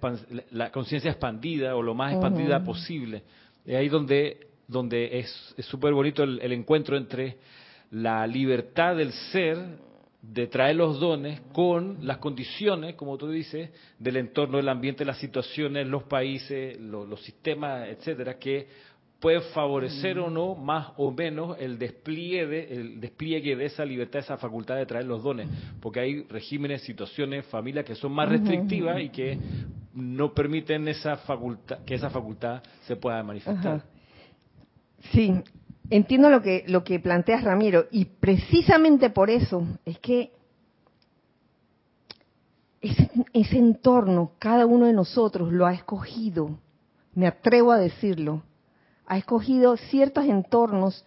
la conciencia expandida o lo más expandida posible. Es ahí donde, donde es súper bonito el, encuentro entre la libertad del ser de traer los dones con las condiciones, como tú dices, del entorno, del ambiente, las situaciones, los países, los sistemas, etcétera, que puede favorecer o no, más o menos, el despliegue, el despliegue de esa libertad, esa facultad de traer los dones, porque hay regímenes, situaciones, familias que son más restrictivas y que no permiten esa facultad, que esa facultad se pueda manifestar.
Sí, entiendo lo que, lo que planteas, Ramiro, y precisamente por eso es que ese, ese entorno, cada uno de nosotros lo ha escogido, me atrevo a decirlo, ha escogido ciertos entornos.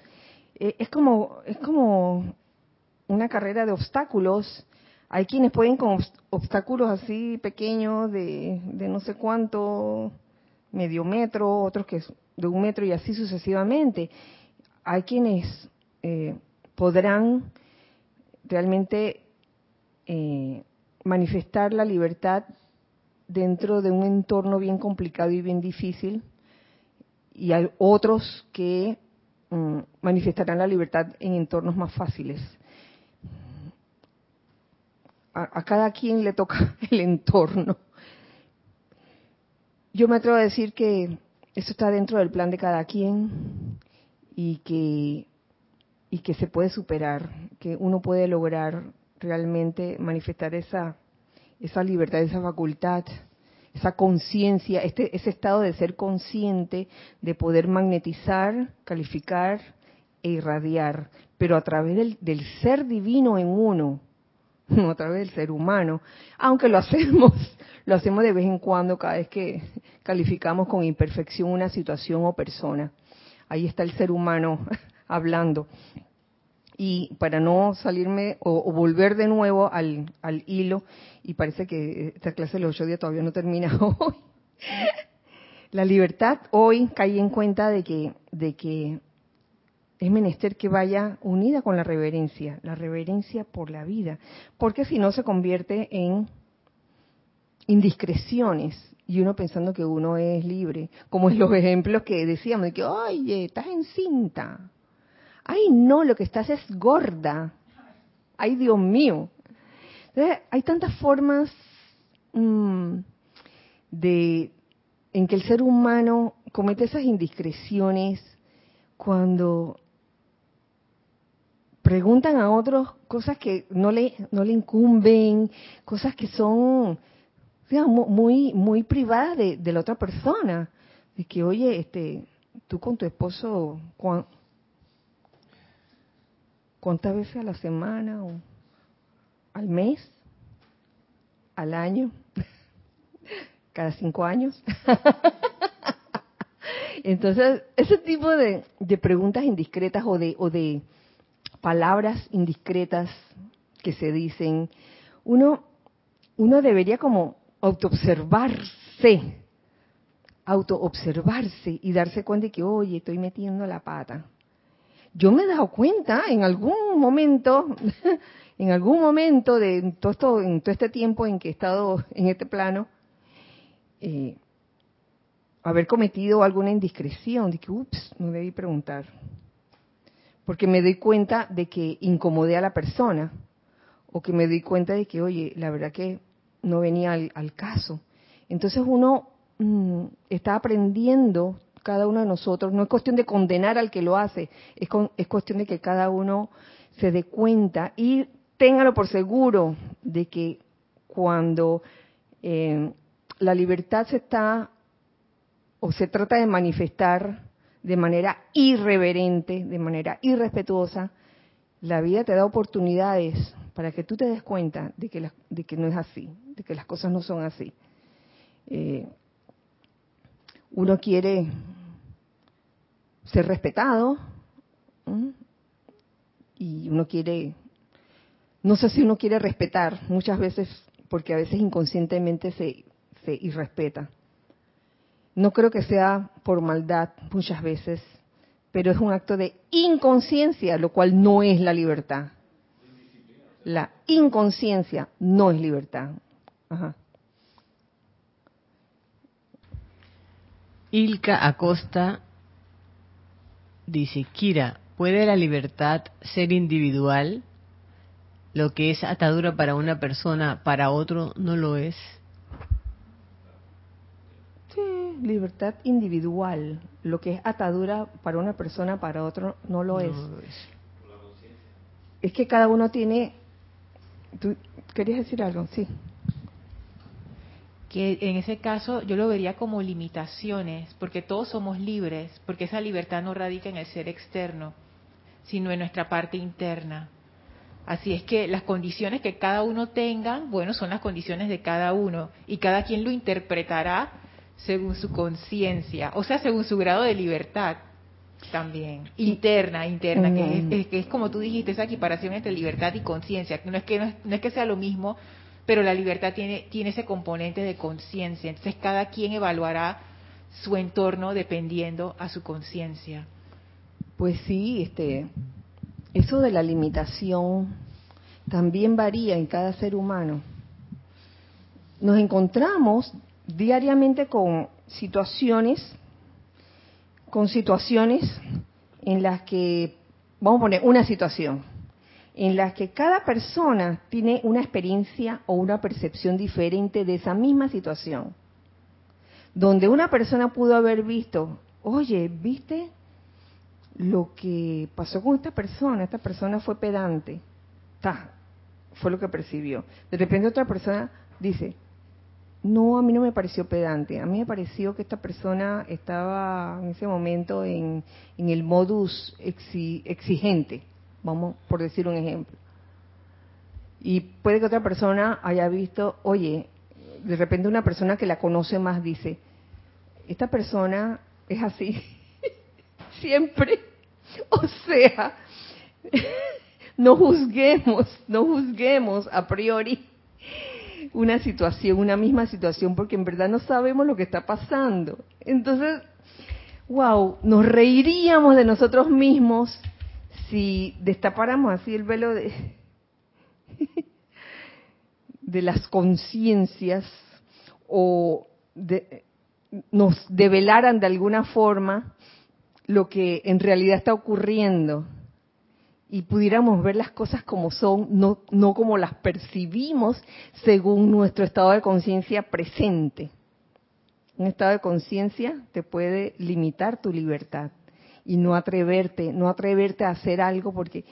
Eh, es como es como una carrera de obstáculos. Hay quienes pueden con obstáculos así pequeños de, de no sé cuánto, medio metro, otros que de un metro y así sucesivamente. Hay quienes eh, podrán realmente eh, manifestar la libertad dentro de un entorno bien complicado y bien difícil, y hay otros que mm, manifestarán la libertad en entornos más fáciles. A, cada quien le toca el entorno. Yo me atrevo a decir que eso está dentro del plan de cada quien y que y que se puede superar, que uno puede lograr realmente manifestar esa esa libertad, esa facultad esa conciencia, este, ese estado de ser consciente, de poder magnetizar, calificar e irradiar, pero a través del, del ser divino en uno, no a través del ser humano, aunque lo hacemos, lo hacemos de vez en cuando cada vez que calificamos con imperfección una situación o persona. Ahí está el ser humano hablando. Y para no salirme o, volver de nuevo al, al, hilo, y parece que esta clase de los ocho días todavía no termina hoy, la libertad hoy caí en cuenta de que, de que es menester que vaya unida con la reverencia, la reverencia por la vida, porque si no se convierte en indiscreciones y uno pensando que uno es libre, como en los ejemplos que decíamos de que, oye, estás encinta, ay no, lo que estás es gorda, ay Dios mío. Entonces, hay tantas formas mm, de en que el ser humano comete esas indiscreciones cuando preguntan a otros cosas que no le no le incumben, cosas que son muy muy privadas de, de la otra persona, de que oye, este, tú con tu esposo ¿Cuántas veces a la semana o al mes? ¿Al año? ¿Cada cinco años? Entonces, ese tipo de, preguntas indiscretas o de, o de palabras indiscretas que se dicen, uno, uno debería como autoobservarse, autoobservarse y darse cuenta de que, oye, estoy metiendo la pata yo me he dado cuenta en algún momento, en algún momento de todo esto, en todo este tiempo en que he estado en este plano, eh, haber cometido alguna indiscreción, de que, ups, no debí preguntar. Porque me doy cuenta de que incomodé a la persona, o que me doy cuenta de que, oye, la verdad que no venía al, caso. Entonces uno mm, está aprendiendo cada uno de nosotros. No es cuestión de condenar al que lo hace, es, es cuestión de que cada uno se dé cuenta y téngalo por seguro de que cuando eh, la libertad se está o se trata de manifestar de manera irreverente, de manera irrespetuosa, la vida te da oportunidades para que tú te des cuenta de que, de que no es así, de que las cosas no son así. Eh, uno quiere ser respetado y uno quiere, no sé si uno quiere respetar muchas veces porque a veces inconscientemente se, se irrespeta. No creo que sea por maldad muchas veces, pero es un acto de inconsciencia, lo cual no es la libertad. La inconsciencia no es libertad. Ajá.
Ilka Acosta dice, Kira, ¿puede la libertad ser individual? Lo que es atadura para una persona, para otro no lo es.
Sí, libertad individual. Lo que es atadura para una persona, para otro no lo, es. es. que cada uno tiene... ¿Tú querías decir algo? Sí.
Que en ese caso yo lo vería como limitaciones, porque todos somos libres, porque esa libertad no radica en el ser externo, sino en nuestra parte interna. Así es que las condiciones que cada uno tenga, bueno, son las condiciones de cada uno y cada quien lo interpretará según su conciencia, o sea, según su grado de libertad también, interna, interna, que, es, como tú dijiste, esa equiparación entre libertad y conciencia, no es que no es, que sea lo mismo, pero la libertad tiene, tiene ese componente de conciencia, entonces cada quien evaluará su entorno dependiendo a su conciencia.
Pues sí, este, eso de la limitación también varía en cada ser humano. Nos encontramos diariamente con situaciones, con situaciones en las que, vamos a poner una situación, en las que cada persona tiene una experiencia o una percepción diferente de esa misma situación. Donde una persona pudo haber visto, oye, ¿viste? lo que pasó con esta persona, esta persona fue pedante, ta, fue lo que percibió. De repente otra persona dice, no, a mí no me pareció pedante, a mí me pareció que esta persona estaba en ese momento en, el modus exigente, vamos por decir un ejemplo. Y puede que otra persona haya visto, oye, de repente una persona que la conoce más dice, esta persona es así, siempre. O sea, no juzguemos, no juzguemos a priori una situación, una misma situación, porque en verdad no sabemos lo que está pasando. Entonces, wow, nos reiríamos de nosotros mismos si destapáramos así el velo de, las conciencias o nos develaran de alguna forma lo que en realidad está ocurriendo y pudiéramos ver las cosas como son, no, no como las percibimos según nuestro estado de conciencia presente. Un estado de conciencia te puede limitar tu libertad y no atreverte, no atreverte a hacer algo porque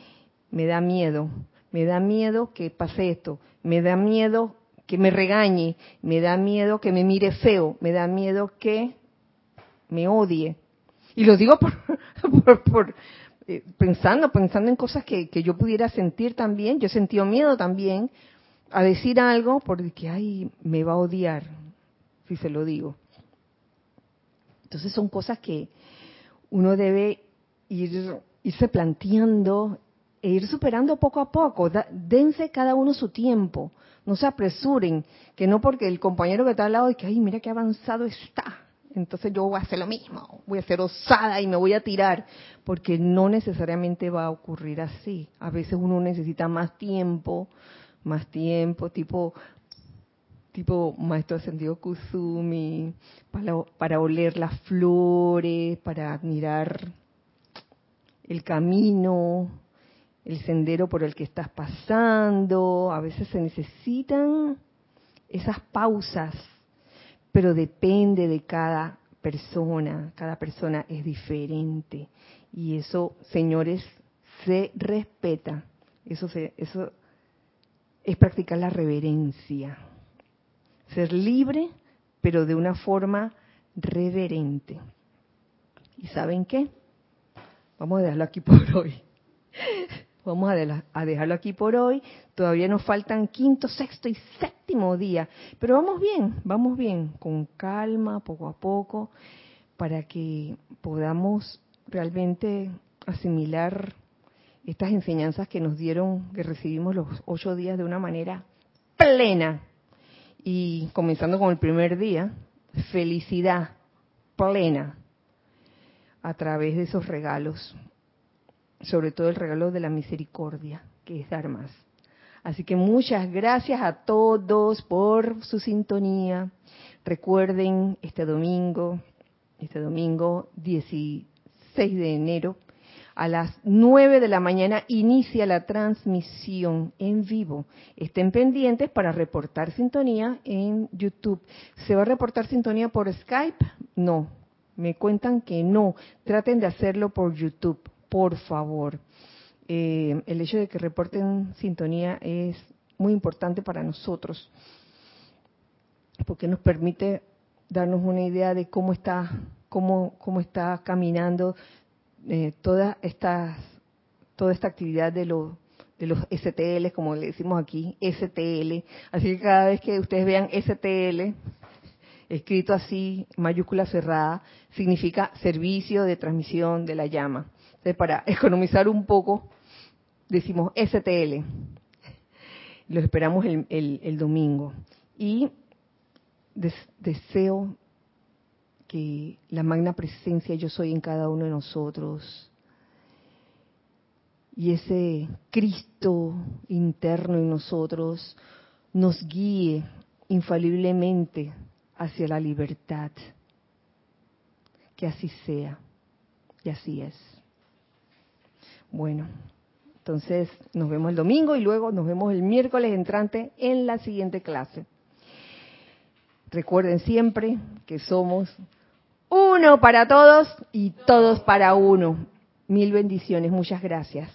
me da miedo, me da miedo que pase esto, me da miedo que me regañe, me da miedo que me mire feo, me da miedo que me odie, y lo digo por, por, eh, pensando, pensando en cosas que, que, yo pudiera sentir también. Yo he sentido miedo también a decir algo porque, ay, me va a odiar si se lo digo. Entonces son cosas que uno debe ir, irse planteando e ir superando poco a poco. dense cada uno su tiempo. No se apresuren, que no porque el compañero que está al lado, que, ay, mira qué avanzado está entonces yo voy a hacer lo mismo, voy a ser osada y me voy a tirar, porque no necesariamente va a ocurrir así. A veces uno necesita más tiempo, más tiempo, tipo tipo maestro ascendido Kusumi, para, para oler las flores, para admirar el camino, el sendero por el que estás pasando. A veces se necesitan esas pausas pero depende de cada persona, cada persona es diferente y eso, señores, se respeta. Eso eso es practicar la reverencia. Ser libre, pero de una forma reverente. ¿Y saben qué? Vamos a dejarlo aquí por hoy. Vamos a dejarlo aquí por hoy. Todavía nos faltan quinto, sexto y séptimo día. Pero vamos bien, vamos bien, con calma, poco a poco, para que podamos realmente asimilar estas enseñanzas que nos dieron, que recibimos los ocho días de una manera plena. Y comenzando con el primer día, felicidad plena a través de esos regalos sobre todo el regalo de la misericordia, que es dar más. Así que muchas gracias a todos por su sintonía. Recuerden este domingo, este domingo 16 de enero, a las 9 de la mañana inicia la transmisión en vivo. Estén pendientes para reportar sintonía en YouTube. ¿Se va a reportar sintonía por Skype? No. Me cuentan que no. Traten de hacerlo por YouTube por favor. Eh, el hecho de que reporten sintonía es muy importante para nosotros, porque nos permite darnos una idea de cómo está, cómo, cómo está caminando eh, toda esta, toda esta actividad de los de los STL, como le decimos aquí, STL. Así que cada vez que ustedes vean STL, escrito así, mayúscula cerrada, significa servicio de transmisión de la llama. Entonces, para economizar un poco, decimos STL. Los esperamos el, el, domingo. Y deseo que la magna presencia yo soy en cada uno de nosotros y ese Cristo interno en nosotros nos guíe infaliblemente hacia la libertad. Que así sea. Y así es. Bueno, entonces nos vemos el domingo y luego nos vemos el miércoles entrante en la siguiente clase. Recuerden siempre que somos uno para todos y todos para uno. Mil bendiciones. Muchas gracias.